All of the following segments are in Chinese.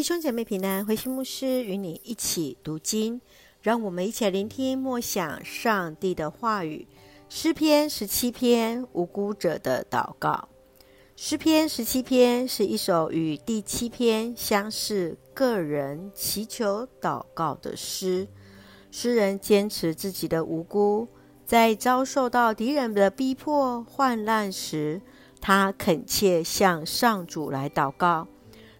弟兄姐妹平安，慧馨牧师与你一起读经，让我们一起来聆听默想上帝的话语。诗篇十七篇，无辜者的祷告。诗篇十七篇是一首与第七篇相似、个人祈求祷告的诗。诗人坚持自己的无辜，在遭受到敌人的逼迫、患难时，他恳切向上主来祷告。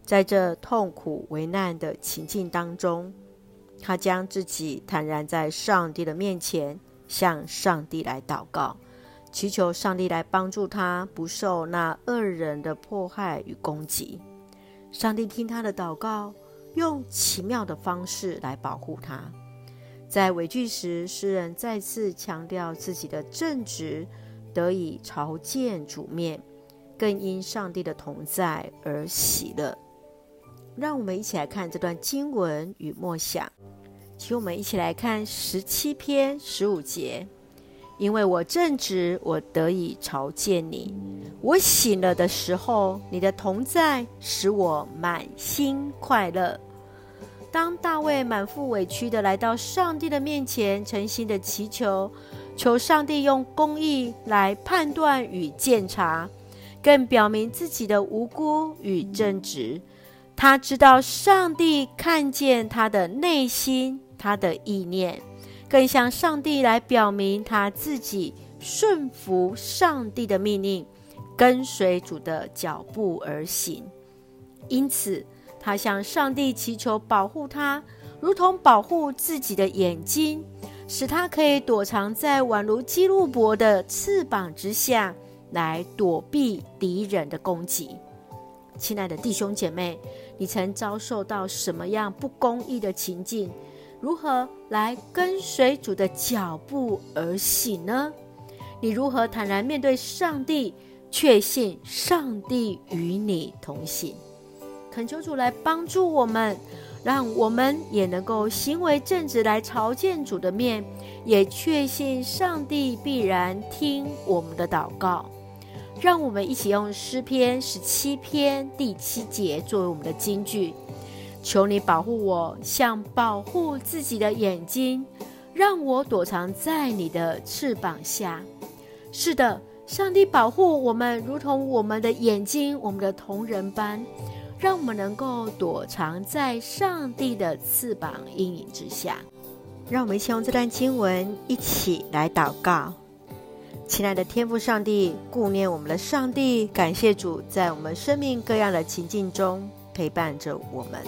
在这痛苦危难的情境当中，他将自己坦然在上帝的面前，向上帝来祷告，祈求上帝来帮助他，不受那恶人的迫害与攻击。上帝听他的祷告，用奇妙的方式来保护他。在尾句时，诗人再次强调自己的正直得以朝见主面，更因上帝的同在而喜乐。让我们一起来看这段经文与默想，请我们一起来看十七篇十五节。因为我正直，我得以朝见你。我醒了的时候，你的同在使我满心快乐。当大卫满腹委屈地来到上帝的面前，诚心的祈求，求上帝用公义来判断与鉴察，更表明自己的无辜与正直。他知道上帝看见他的内心，他的意念，更向上帝来表明他自己顺服上帝的命令，跟随主的脚步而行。因此，他向上帝祈求保护他，如同保护自己的眼睛，使他可以躲藏在宛如基路伯的翅膀之下，来躲避敌人的攻击。亲爱的弟兄姐妹，你曾遭受到什么样不公义的情境？如何来跟随主的脚步而行呢？你如何坦然面对上帝，确信上帝与你同行？恳求主来帮助我们，让我们也能够行为正直，来朝见主的面，也确信上帝必然听我们的祷告。让我们一起用诗篇十七篇第七节作为我们的金句：求你保护我，像保护自己的眼睛，让我躲藏在你的翅膀下。是的，上帝保护我们，如同我们的眼睛，我们的瞳人般，让我们能够躲藏在上帝的翅膀阴影之下。让我们一起用这段经文一起来祷告。亲爱的天父上帝，顾念我们的上帝，感谢主在我们生命各样的情境中陪伴着我们，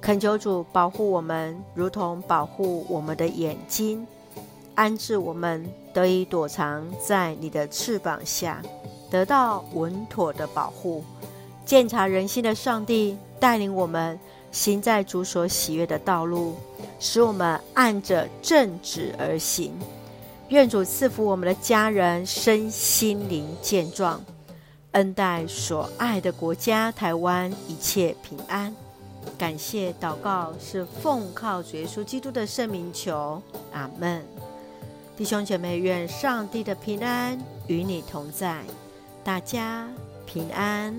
恳求主保护我们，如同保护我们的眼睛，安置我们得以躲藏在你的翅膀下，得到稳妥的保护。鉴察人心的上帝带领我们行在主所喜悦的道路，使我们按着正直而行。愿主赐福我们的家人身心灵健壮，恩待所爱的国家台湾一切平安。感谢祷告是奉靠主耶稣基督的圣名求，阿门。弟兄姐妹，愿上帝的平安与你同在，大家平安。